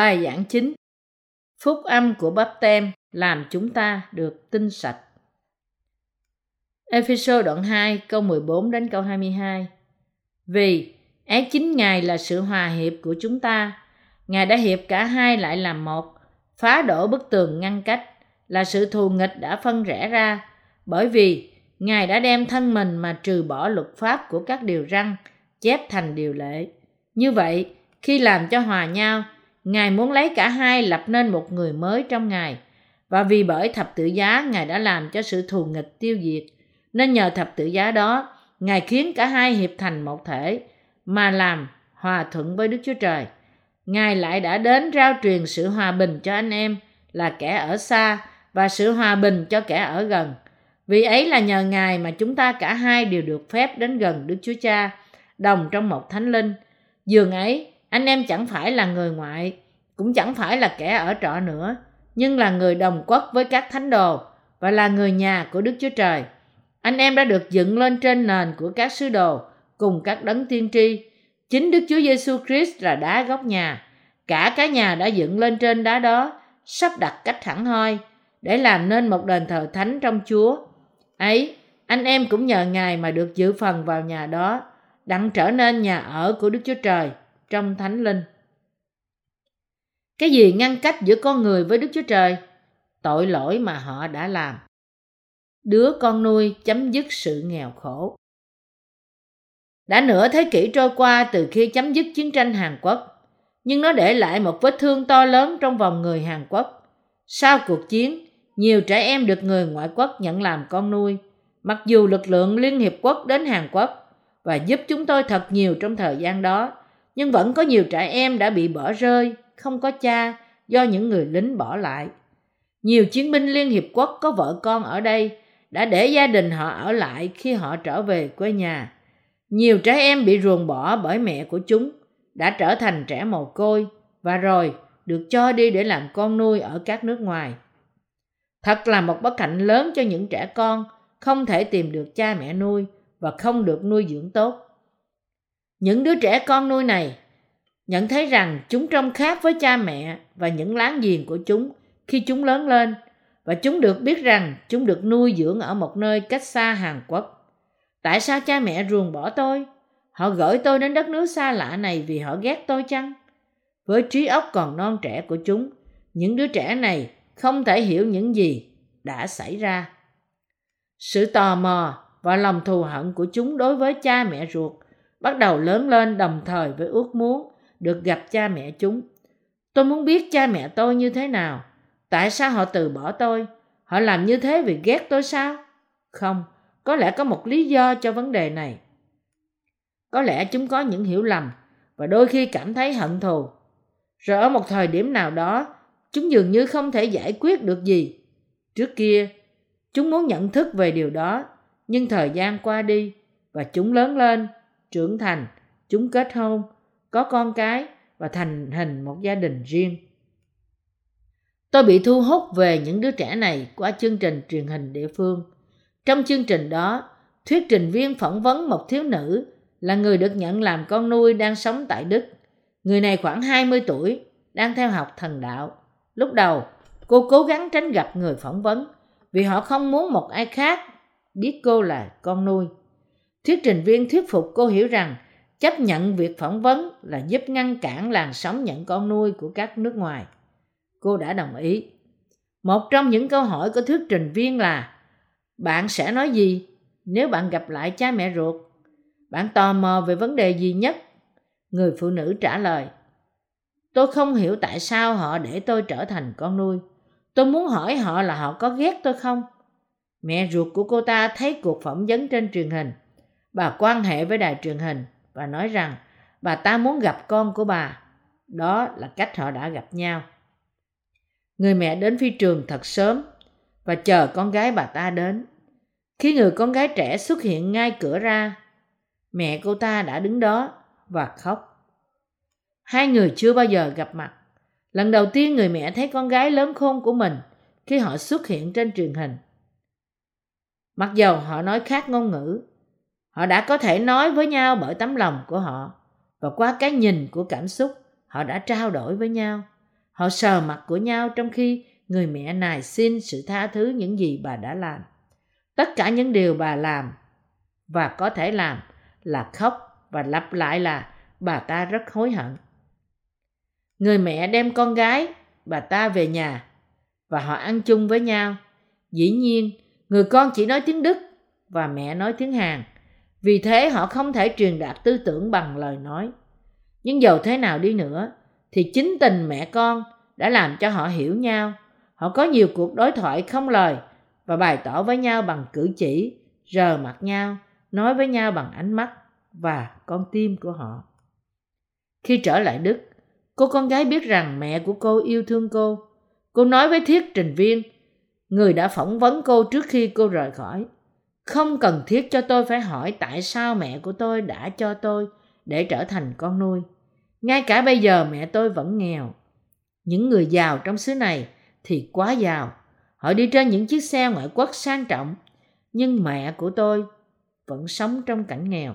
Bài giảng chính Phúc âm của bắp tem làm chúng ta được tinh sạch. Ephesos đoạn 2 câu 14 đến câu 22 Vì ấy chính Ngài là sự hòa hiệp của chúng ta. Ngài đã hiệp cả hai lại làm một, phá đổ bức tường ngăn cách, là sự thù nghịch đã phân rẽ ra, bởi vì Ngài đã đem thân mình mà trừ bỏ luật pháp của các điều răn, chép thành điều lệ. Như vậy, khi làm cho hòa nhau, Ngài muốn lấy cả hai lập nên một người mới trong Ngài. Và vì bởi thập tự giá Ngài đã làm cho sự thù nghịch tiêu diệt, nên nhờ thập tự giá đó, Ngài khiến cả hai hiệp thành một thể, mà làm hòa thuận với Đức Chúa Trời. Ngài lại đã đến rao truyền sự hòa bình cho anh em là kẻ ở xa và sự hòa bình cho kẻ ở gần. Vì ấy là nhờ Ngài mà chúng ta cả hai đều được phép đến gần Đức Chúa Cha, đồng trong một thánh linh. Dường ấy, anh em chẳng phải là người ngoại, cũng chẳng phải là kẻ ở trọ nữa, nhưng là người đồng quốc với các thánh đồ và là người nhà của Đức Chúa Trời. Anh em đã được dựng lên trên nền của các sứ đồ cùng các đấng tiên tri. Chính Đức Chúa Giêsu Christ là đá gốc nhà. Cả cái nhà đã dựng lên trên đá đó, sắp đặt cách thẳng hoi để làm nên một đền thờ thánh trong Chúa. Ấy, anh em cũng nhờ Ngài mà được dự phần vào nhà đó, đặng trở nên nhà ở của Đức Chúa Trời trong Thánh Linh. Cái gì ngăn cách giữa con người với Đức Chúa Trời? Tội lỗi mà họ đã làm. Đứa con nuôi chấm dứt sự nghèo khổ. Đã nửa thế kỷ trôi qua từ khi chấm dứt chiến tranh Hàn Quốc, nhưng nó để lại một vết thương to lớn trong vòng người Hàn Quốc. Sau cuộc chiến, nhiều trẻ em được người ngoại quốc nhận làm con nuôi, mặc dù lực lượng Liên Hiệp Quốc đến Hàn Quốc và giúp chúng tôi thật nhiều trong thời gian đó, nhưng vẫn có nhiều trẻ em đã bị bỏ rơi, không có cha do những người lính bỏ lại. Nhiều chiến binh Liên Hiệp Quốc có vợ con ở đây đã để gia đình họ ở lại khi họ trở về quê nhà. Nhiều trẻ em bị ruồng bỏ bởi mẹ của chúng đã trở thành trẻ mồ côi và rồi được cho đi để làm con nuôi ở các nước ngoài. Thật là một bất hạnh lớn cho những trẻ con không thể tìm được cha mẹ nuôi và không được nuôi dưỡng tốt. Những đứa trẻ con nuôi này nhận thấy rằng chúng trông khác với cha mẹ và những láng giềng của chúng khi chúng lớn lên và chúng được biết rằng chúng được nuôi dưỡng ở một nơi cách xa Hàn Quốc. Tại sao cha mẹ ruồng bỏ tôi? Họ gửi tôi đến đất nước xa lạ này vì họ ghét tôi chăng? Với trí óc còn non trẻ của chúng, những đứa trẻ này không thể hiểu những gì đã xảy ra. Sự tò mò và lòng thù hận của chúng đối với cha mẹ ruột bắt đầu lớn lên đồng thời với ước muốn được gặp cha mẹ chúng. Tôi muốn biết cha mẹ tôi như thế nào. Tại sao họ từ bỏ tôi? Họ làm như thế vì ghét tôi sao? Không, có lẽ có một lý do cho vấn đề này. Có lẽ chúng có những hiểu lầm và đôi khi cảm thấy hận thù. Rồi ở một thời điểm nào đó, chúng dường như không thể giải quyết được gì. Trước kia, chúng muốn nhận thức về điều đó, nhưng thời gian qua đi và chúng lớn lên, trưởng thành, chúng kết hôn, có con cái và thành hình một gia đình riêng. Tôi bị thu hút về những đứa trẻ này qua chương trình truyền hình địa phương. Trong chương trình đó, thuyết trình viên phỏng vấn một thiếu nữ là người được nhận làm con nuôi đang sống tại Đức. Người này khoảng 20 tuổi, đang theo học thần đạo. Lúc đầu, cô cố gắng tránh gặp người phỏng vấn vì họ không muốn một ai khác biết cô là con nuôi. Thuyết trình viên thuyết phục cô hiểu rằng chấp nhận việc phỏng vấn là giúp ngăn cản làn sóng nhận con nuôi của các nước ngoài. Cô đã đồng ý. Một trong những câu hỏi của thuyết trình viên là, Bạn sẽ nói gì nếu bạn gặp lại cha mẹ ruột? Bạn tò mò về vấn đề gì nhất? Người phụ nữ trả lời, Tôi không hiểu tại sao họ để tôi trở thành con nuôi. Tôi muốn hỏi họ là họ có ghét tôi không? Mẹ ruột của cô ta thấy cuộc phỏng vấn trên truyền hình. Bà quan hệ với đài truyền hình và nói rằng bà ta muốn gặp con của bà. Đó là cách họ đã gặp nhau. Người mẹ đến phi trường thật sớm và chờ con gái bà ta đến. Khi người con gái trẻ xuất hiện ngay cửa ra, mẹ cô ta đã đứng đó và khóc. Hai người chưa bao giờ gặp mặt. Lần đầu tiên người mẹ thấy con gái lớn khôn của mình khi họ xuất hiện trên truyền hình. Mặc dầu họ nói khác ngôn ngữ, họ đã có thể nói với nhau bởi tấm lòng của họ và qua cái nhìn của cảm xúc họ đã trao đổi với nhau Họ sờ mặt của nhau trong khi người mẹ này xin sự tha thứ những gì bà đã làm. Tất cả những điều bà làm và có thể làm là khóc và lặp lại là bà ta rất hối hận. Người mẹ đem con gái bà ta về nhà và họ ăn chung với nhau. Dĩ nhiên, người con chỉ nói tiếng Đức và mẹ nói tiếng Hàn. Vì thế họ không thể truyền đạt tư tưởng bằng lời nói. Nhưng dầu thế nào đi nữa, thì chính tình mẹ con đã làm cho họ hiểu nhau. Họ có nhiều cuộc đối thoại không lời và bày tỏ với nhau bằng cử chỉ, rờ mặt nhau, nói với nhau bằng ánh mắt và con tim của họ. Khi trở lại Đức, cô con gái biết rằng mẹ của cô yêu thương cô. Cô nói với thiết trình viên, người đã phỏng vấn cô trước khi cô rời khỏi. Không cần thiết cho tôi phải hỏi tại sao mẹ của tôi đã cho tôi để trở thành con nuôi. Ngay cả bây giờ mẹ tôi vẫn nghèo. Những người giàu trong xứ này thì quá giàu. Họ đi trên những chiếc xe ngoại quốc sang trọng. Nhưng mẹ của tôi vẫn sống trong cảnh nghèo.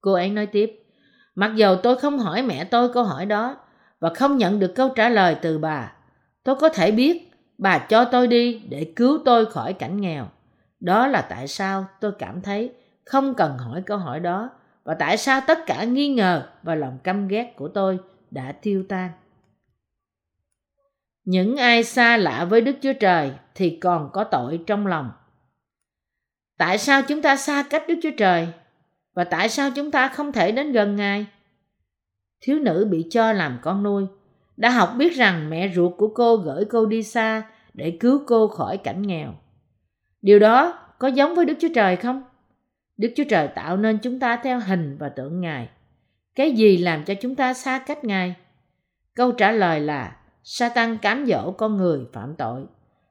Cô ấy nói tiếp, mặc dầu tôi không hỏi mẹ tôi câu hỏi đó và không nhận được câu trả lời từ bà, tôi có thể biết bà cho tôi đi để cứu tôi khỏi cảnh nghèo. Đó là tại sao tôi cảm thấy không cần hỏi câu hỏi đó và tại sao tất cả nghi ngờ và lòng căm ghét của tôi đã tiêu tan. Những ai xa lạ với Đức Chúa Trời thì còn có tội trong lòng. Tại sao chúng ta xa cách Đức Chúa Trời? Và tại sao chúng ta không thể đến gần Ngài? Thiếu nữ bị cho làm con nuôi, đã học biết rằng mẹ ruột của cô gửi cô đi xa để cứu cô khỏi cảnh nghèo. Điều đó có giống với Đức Chúa Trời không? Đức Chúa Trời tạo nên chúng ta theo hình và tượng Ngài. Cái gì làm cho chúng ta xa cách Ngài? Câu trả lời là Satan cám dỗ con người phạm tội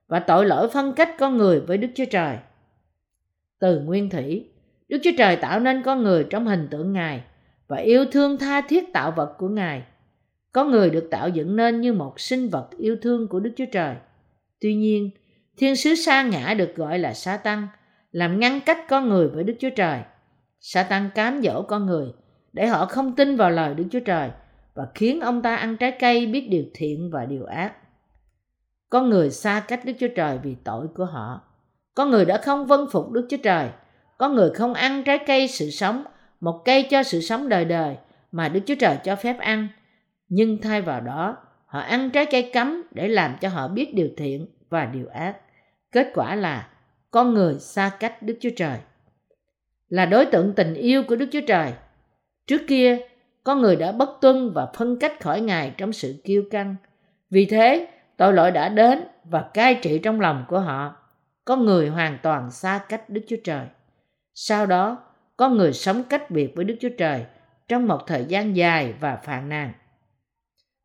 và tội lỗi phân cách con người với Đức Chúa Trời. Từ nguyên thủy, Đức Chúa Trời tạo nên con người trong hình tượng Ngài và yêu thương tha thiết tạo vật của Ngài. Con người được tạo dựng nên như một sinh vật yêu thương của Đức Chúa Trời. Tuy nhiên, thiên sứ sa ngã được gọi là sa tăng làm ngăn cách con người với đức chúa trời. Sa tăng cám dỗ con người để họ không tin vào lời đức chúa trời và khiến ông ta ăn trái cây biết điều thiện và điều ác. Con người xa cách đức chúa trời vì tội của họ. Con người đã không vâng phục đức chúa trời. Có người không ăn trái cây sự sống, một cây cho sự sống đời đời mà đức chúa trời cho phép ăn. Nhưng thay vào đó, họ ăn trái cây cấm để làm cho họ biết điều thiện và điều ác. Kết quả là, con người xa cách đức chúa trời. Là đối tượng tình yêu của đức chúa trời. Trước kia, con người đã bất tuân và phân cách khỏi ngài trong sự kiêu căng. Vì thế, tội lỗi đã đến và cai trị trong lòng của họ. Con người hoàn toàn xa cách đức chúa trời. Sau đó, con người sống cách biệt với đức chúa trời trong một thời gian dài và phàn nàn.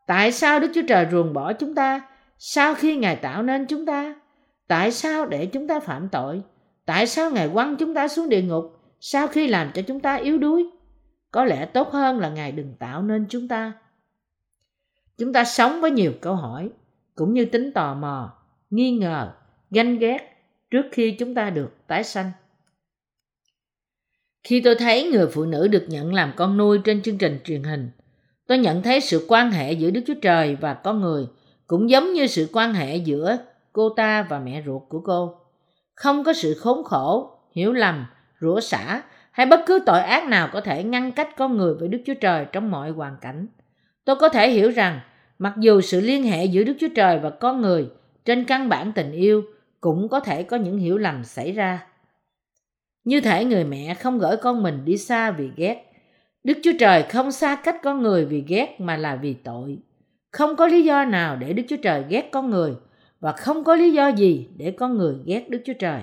Tại sao đức chúa trời ruồng bỏ chúng ta? Sau khi ngài tạo nên chúng ta, tại sao để chúng ta phạm tội? Tại sao ngài quăng chúng ta xuống địa ngục? Sau khi làm cho chúng ta yếu đuối, có lẽ tốt hơn là ngài đừng tạo nên chúng ta. Chúng ta sống với nhiều câu hỏi, cũng như tính tò mò, nghi ngờ, ganh ghét trước khi chúng ta được tái sanh. Khi tôi thấy người phụ nữ được nhận làm con nuôi trên chương trình truyền hình, tôi nhận thấy sự quan hệ giữa đức chúa trời và con người cũng giống như sự quan hệ giữa cô ta và mẹ ruột của cô. Không có sự khốn khổ, hiểu lầm, rủa xả hay bất cứ tội ác nào có thể ngăn cách con người với Đức Chúa Trời trong mọi hoàn cảnh. Tôi có thể hiểu rằng mặc dù sự liên hệ giữa Đức Chúa Trời và con người trên căn bản tình yêu cũng có thể có những hiểu lầm xảy ra. Như thể người mẹ không gửi con mình đi xa vì ghét. Đức Chúa Trời không xa cách con người vì ghét mà là vì tội. Không có lý do nào để Đức Chúa Trời ghét con người và không có lý do gì để con người ghét Đức Chúa Trời.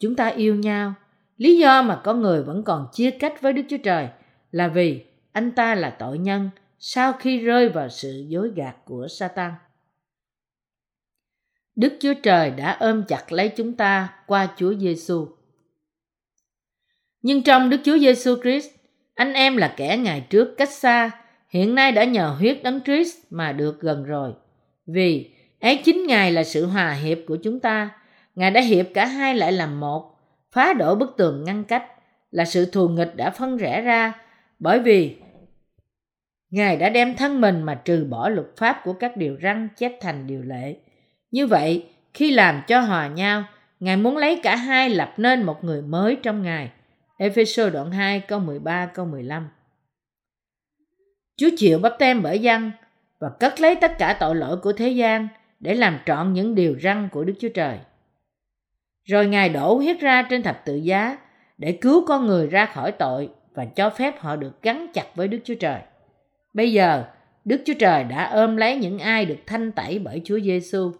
Chúng ta yêu nhau. Lý do mà con người vẫn còn chia cách với Đức Chúa Trời là vì anh ta là tội nhân sau khi rơi vào sự dối gạt của Satan. Đức Chúa Trời đã ôm chặt lấy chúng ta qua Chúa Giêsu. Nhưng trong Đức Chúa Giêsu Christ, anh em là kẻ ngày trước cách xa, hiện nay đã nhờ huyết đấng Christ mà được gần rồi. Vì Ấy chính Ngài là sự hòa hiệp của chúng ta. Ngài đã hiệp cả hai lại làm một, phá đổ bức tường ngăn cách, là sự thù nghịch đã phân rẽ ra, bởi vì Ngài đã đem thân mình mà trừ bỏ luật pháp của các điều răn chép thành điều lệ. Như vậy, khi làm cho hòa nhau, Ngài muốn lấy cả hai lập nên một người mới trong Ngài. Ephesos đoạn 2 câu 13 câu 15 Chúa chịu bắp tem bởi dân và cất lấy tất cả tội lỗi của thế gian để làm trọn những điều răn của Đức Chúa Trời. Rồi Ngài đổ huyết ra trên thập tự giá để cứu con người ra khỏi tội và cho phép họ được gắn chặt với Đức Chúa Trời. Bây giờ, Đức Chúa Trời đã ôm lấy những ai được thanh tẩy bởi Chúa Giêsu.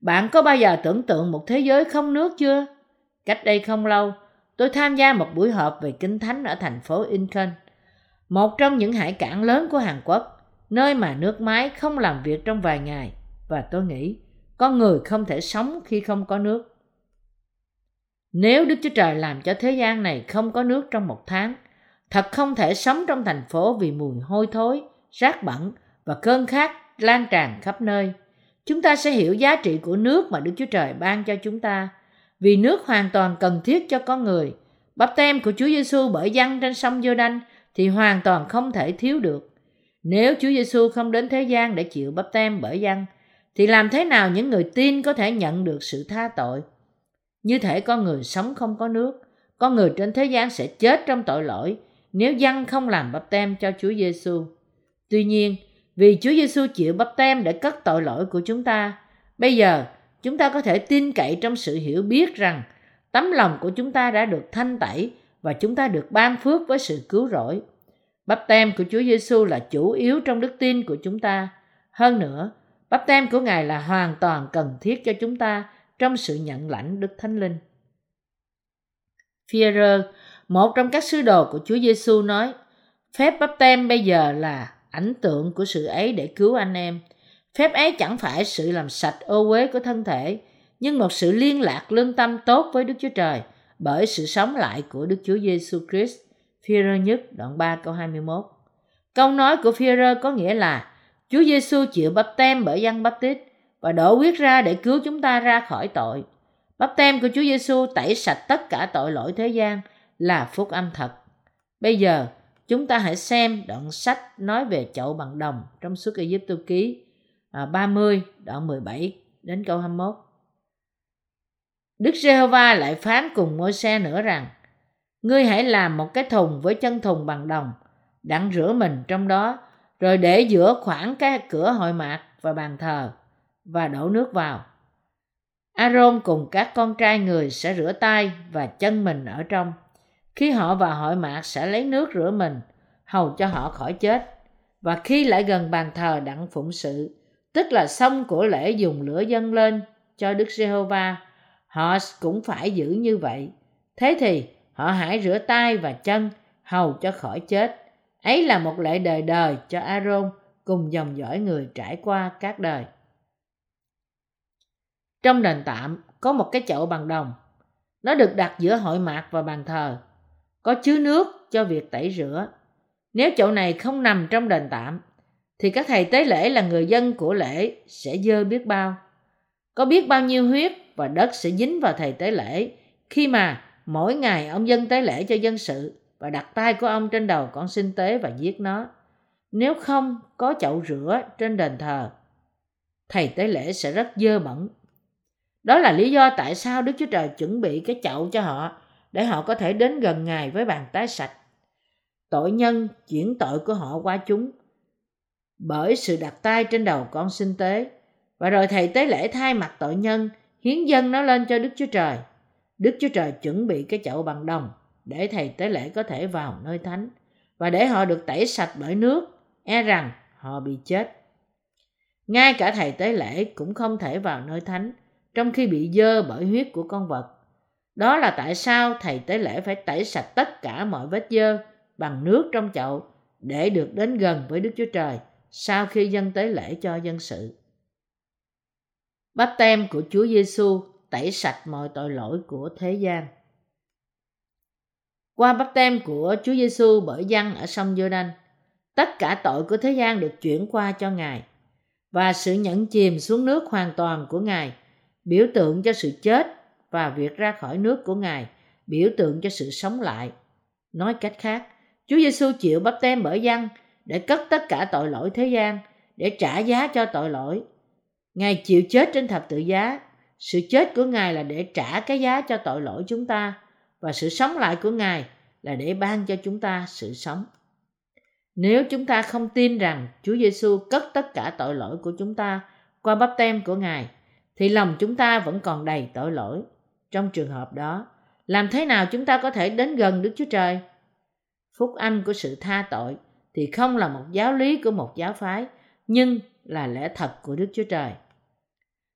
Bạn có bao giờ tưởng tượng một thế giới không nước chưa? Cách đây không lâu, tôi tham gia một buổi họp về Kinh Thánh ở thành phố Incheon, một trong những hải cảng lớn của Hàn Quốc, nơi mà nước máy không làm việc trong vài ngày. Và tôi nghĩ, con người không thể sống khi không có nước. Nếu Đức Chúa Trời làm cho thế gian này không có nước trong một tháng, thật không thể sống trong thành phố vì mùi hôi thối, rác bẩn và cơn khát lan tràn khắp nơi. Chúng ta sẽ hiểu giá trị của nước mà Đức Chúa Trời ban cho chúng ta, vì nước hoàn toàn cần thiết cho con người. Bắp tem của Chúa Giêsu bởi dân trên sông Giô-đanh thì hoàn toàn không thể thiếu được. Nếu Chúa Giêsu không đến thế gian để chịu bắp tem bởi dân, thì làm thế nào những người tin có thể nhận được sự tha tội? Như thể con người sống không có nước, con người trên thế gian sẽ chết trong tội lỗi nếu dân không làm bắp tem cho Chúa Giêsu. Tuy nhiên, vì Chúa Giêsu chịu bắp tem để cất tội lỗi của chúng ta, bây giờ chúng ta có thể tin cậy trong sự hiểu biết rằng tấm lòng của chúng ta đã được thanh tẩy và chúng ta được ban phước với sự cứu rỗi. Bắp tem của Chúa Giêsu là chủ yếu trong đức tin của chúng ta. Hơn nữa, bắp tem của Ngài là hoàn toàn cần thiết cho chúng ta trong sự nhận lãnh Đức Thánh Linh. Führer, một trong các sứ đồ của Chúa Giêsu nói, phép bắp tem bây giờ là ảnh tượng của sự ấy để cứu anh em. Phép ấy chẳng phải sự làm sạch ô uế của thân thể, nhưng một sự liên lạc lương tâm tốt với Đức Chúa Trời bởi sự sống lại của Đức Chúa Giêsu Christ. Führer nhất đoạn 3 câu 21. Câu nói của Führer có nghĩa là Chúa Giêsu chịu bắp tem bởi dân bắp tít và đổ huyết ra để cứu chúng ta ra khỏi tội. Bắp tem của Chúa Giêsu tẩy sạch tất cả tội lỗi thế gian là phúc âm thật. Bây giờ, chúng ta hãy xem đoạn sách nói về chậu bằng đồng trong suốt Ai Cập ký à, 30 đoạn 17 đến câu 21. Đức Giê-hô-va lại phán cùng môi xe nữa rằng Ngươi hãy làm một cái thùng với chân thùng bằng đồng đặng rửa mình trong đó rồi để giữa khoảng cái cửa hội mạc và bàn thờ và đổ nước vào. Aaron cùng các con trai người sẽ rửa tay và chân mình ở trong. Khi họ vào hội mạc sẽ lấy nước rửa mình, hầu cho họ khỏi chết. Và khi lại gần bàn thờ đặng phụng sự, tức là xong của lễ dùng lửa dâng lên cho Đức Giê-hô-va, họ cũng phải giữ như vậy. Thế thì họ hãy rửa tay và chân, hầu cho khỏi chết. Ấy là một lệ đời đời cho Aaron cùng dòng dõi người trải qua các đời. Trong đền tạm có một cái chậu bằng đồng. Nó được đặt giữa hội mạc và bàn thờ. Có chứa nước cho việc tẩy rửa. Nếu chậu này không nằm trong đền tạm, thì các thầy tế lễ là người dân của lễ sẽ dơ biết bao. Có biết bao nhiêu huyết và đất sẽ dính vào thầy tế lễ khi mà mỗi ngày ông dân tế lễ cho dân sự và đặt tay của ông trên đầu con sinh tế và giết nó. Nếu không có chậu rửa trên đền thờ, thầy tế lễ sẽ rất dơ bẩn đó là lý do tại sao Đức Chúa Trời chuẩn bị cái chậu cho họ để họ có thể đến gần Ngài với bàn tay sạch. Tội nhân chuyển tội của họ qua chúng bởi sự đặt tay trên đầu con sinh tế và rồi thầy tế lễ thay mặt tội nhân hiến dân nó lên cho Đức Chúa Trời. Đức Chúa Trời chuẩn bị cái chậu bằng đồng để thầy tế lễ có thể vào nơi thánh và để họ được tẩy sạch bởi nước, e rằng họ bị chết. Ngay cả thầy tế lễ cũng không thể vào nơi thánh trong khi bị dơ bởi huyết của con vật. Đó là tại sao thầy tế lễ phải tẩy sạch tất cả mọi vết dơ bằng nước trong chậu để được đến gần với Đức Chúa Trời sau khi dân tế lễ cho dân sự. Bắp tem của Chúa Giêsu tẩy sạch mọi tội lỗi của thế gian. Qua bắp tem của Chúa Giêsu bởi dân ở sông Giô-đanh, tất cả tội của thế gian được chuyển qua cho Ngài và sự nhẫn chìm xuống nước hoàn toàn của Ngài – biểu tượng cho sự chết và việc ra khỏi nước của Ngài, biểu tượng cho sự sống lại. Nói cách khác, Chúa Giêsu chịu bắp tem bởi dân để cất tất cả tội lỗi thế gian, để trả giá cho tội lỗi. Ngài chịu chết trên thập tự giá. Sự chết của Ngài là để trả cái giá cho tội lỗi chúng ta và sự sống lại của Ngài là để ban cho chúng ta sự sống. Nếu chúng ta không tin rằng Chúa Giêsu cất tất cả tội lỗi của chúng ta qua bắp tem của Ngài, thì lòng chúng ta vẫn còn đầy tội lỗi. Trong trường hợp đó, làm thế nào chúng ta có thể đến gần Đức Chúa Trời? Phúc âm của sự tha tội thì không là một giáo lý của một giáo phái, nhưng là lẽ thật của Đức Chúa Trời.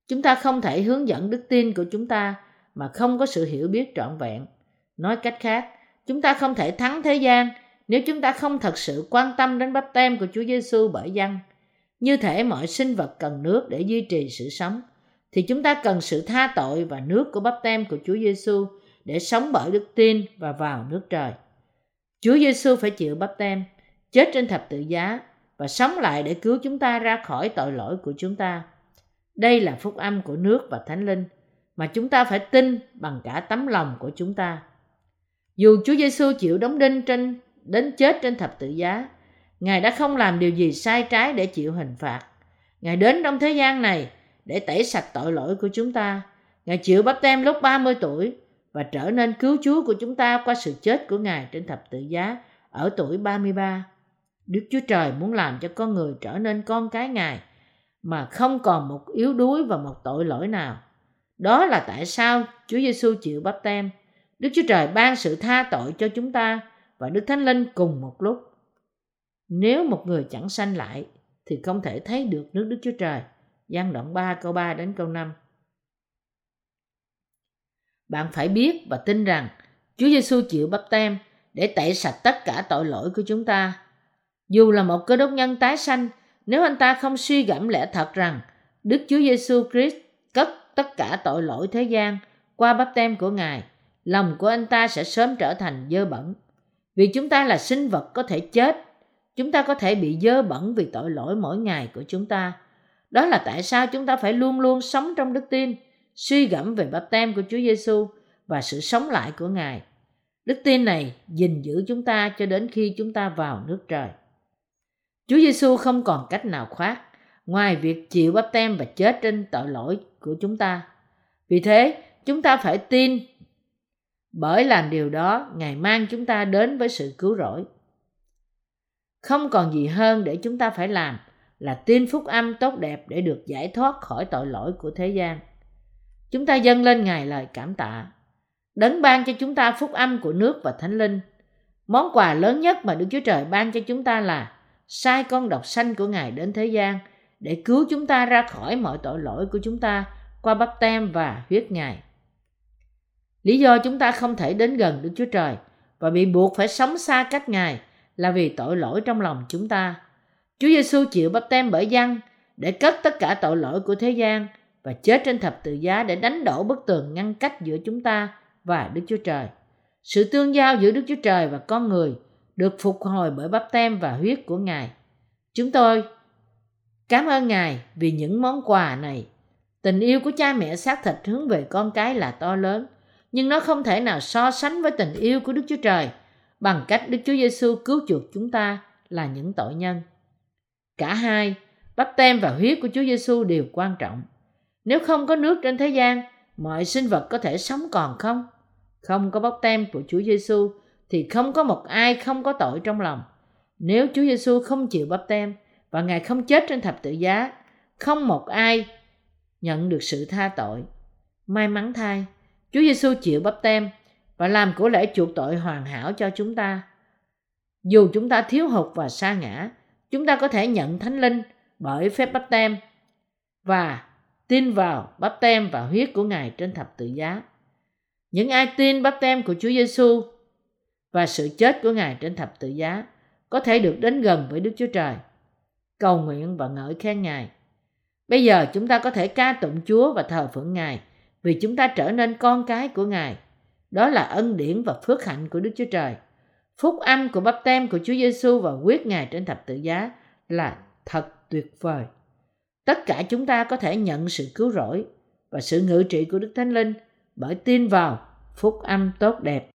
Chúng ta không thể hướng dẫn đức tin của chúng ta mà không có sự hiểu biết trọn vẹn. Nói cách khác, chúng ta không thể thắng thế gian nếu chúng ta không thật sự quan tâm đến bắp tem của Chúa Giêsu bởi dân. Như thể mọi sinh vật cần nước để duy trì sự sống, thì chúng ta cần sự tha tội và nước của bắp tem của Chúa Giêsu để sống bởi đức tin và vào nước trời. Chúa Giêsu phải chịu bắp tem, chết trên thập tự giá và sống lại để cứu chúng ta ra khỏi tội lỗi của chúng ta. Đây là phúc âm của nước và thánh linh mà chúng ta phải tin bằng cả tấm lòng của chúng ta. Dù Chúa Giêsu chịu đóng đinh trên đến chết trên thập tự giá, Ngài đã không làm điều gì sai trái để chịu hình phạt. Ngài đến trong thế gian này để tẩy sạch tội lỗi của chúng ta. Ngài chịu bắp tem lúc 30 tuổi và trở nên cứu Chúa của chúng ta qua sự chết của Ngài trên thập tự giá ở tuổi 33. Đức Chúa Trời muốn làm cho con người trở nên con cái Ngài mà không còn một yếu đuối và một tội lỗi nào. Đó là tại sao Chúa Giêsu chịu bắp tem. Đức Chúa Trời ban sự tha tội cho chúng ta và Đức Thánh Linh cùng một lúc. Nếu một người chẳng sanh lại thì không thể thấy được nước Đức Chúa Trời. Giang đoạn 3 câu 3 đến câu 5. Bạn phải biết và tin rằng Chúa Giêsu chịu bắp tem để tẩy sạch tất cả tội lỗi của chúng ta. Dù là một cơ đốc nhân tái sanh, nếu anh ta không suy gẫm lẽ thật rằng Đức Chúa Giêsu Christ cất tất cả tội lỗi thế gian qua bắp tem của Ngài, lòng của anh ta sẽ sớm trở thành dơ bẩn. Vì chúng ta là sinh vật có thể chết, chúng ta có thể bị dơ bẩn vì tội lỗi mỗi ngày của chúng ta. Đó là tại sao chúng ta phải luôn luôn sống trong đức tin, suy gẫm về bắp tem của Chúa Giêsu và sự sống lại của Ngài. Đức tin này gìn giữ chúng ta cho đến khi chúng ta vào nước trời. Chúa Giêsu không còn cách nào khác ngoài việc chịu bắp tem và chết trên tội lỗi của chúng ta. Vì thế, chúng ta phải tin bởi làm điều đó Ngài mang chúng ta đến với sự cứu rỗi. Không còn gì hơn để chúng ta phải làm là tin phúc âm tốt đẹp để được giải thoát khỏi tội lỗi của thế gian. Chúng ta dâng lên Ngài lời cảm tạ. Đấng ban cho chúng ta phúc âm của nước và thánh linh. Món quà lớn nhất mà Đức Chúa Trời ban cho chúng ta là sai con độc sanh của Ngài đến thế gian để cứu chúng ta ra khỏi mọi tội lỗi của chúng ta qua bắp tem và huyết Ngài. Lý do chúng ta không thể đến gần Đức Chúa Trời và bị buộc phải sống xa cách Ngài là vì tội lỗi trong lòng chúng ta. Chúa Giêsu chịu bắp tem bởi dân để cất tất cả tội lỗi của thế gian và chết trên thập tự giá để đánh đổ bức tường ngăn cách giữa chúng ta và Đức Chúa Trời. Sự tương giao giữa Đức Chúa Trời và con người được phục hồi bởi bắp tem và huyết của Ngài. Chúng tôi cảm ơn Ngài vì những món quà này. Tình yêu của cha mẹ xác thịt hướng về con cái là to lớn, nhưng nó không thể nào so sánh với tình yêu của Đức Chúa Trời bằng cách Đức Chúa Giêsu cứu chuộc chúng ta là những tội nhân. Cả hai, bắp tem và huyết của Chúa Giêsu đều quan trọng. Nếu không có nước trên thế gian, mọi sinh vật có thể sống còn không? Không có bắp tem của Chúa Giêsu thì không có một ai không có tội trong lòng. Nếu Chúa Giêsu không chịu bắp tem và Ngài không chết trên thập tự giá, không một ai nhận được sự tha tội. May mắn thay, Chúa Giêsu chịu bắp tem và làm của lễ chuộc tội hoàn hảo cho chúng ta. Dù chúng ta thiếu hụt và sa ngã, chúng ta có thể nhận thánh linh bởi phép bắp tem và tin vào bắp tem và huyết của Ngài trên thập tự giá. Những ai tin bắp tem của Chúa Giêsu và sự chết của Ngài trên thập tự giá có thể được đến gần với Đức Chúa Trời, cầu nguyện và ngợi khen Ngài. Bây giờ chúng ta có thể ca tụng Chúa và thờ phượng Ngài vì chúng ta trở nên con cái của Ngài. Đó là ân điển và phước hạnh của Đức Chúa Trời. Phúc âm của bắp tem của Chúa Giêsu và quyết Ngài trên thập tự giá là thật tuyệt vời. Tất cả chúng ta có thể nhận sự cứu rỗi và sự ngự trị của Đức Thánh Linh bởi tin vào phúc âm tốt đẹp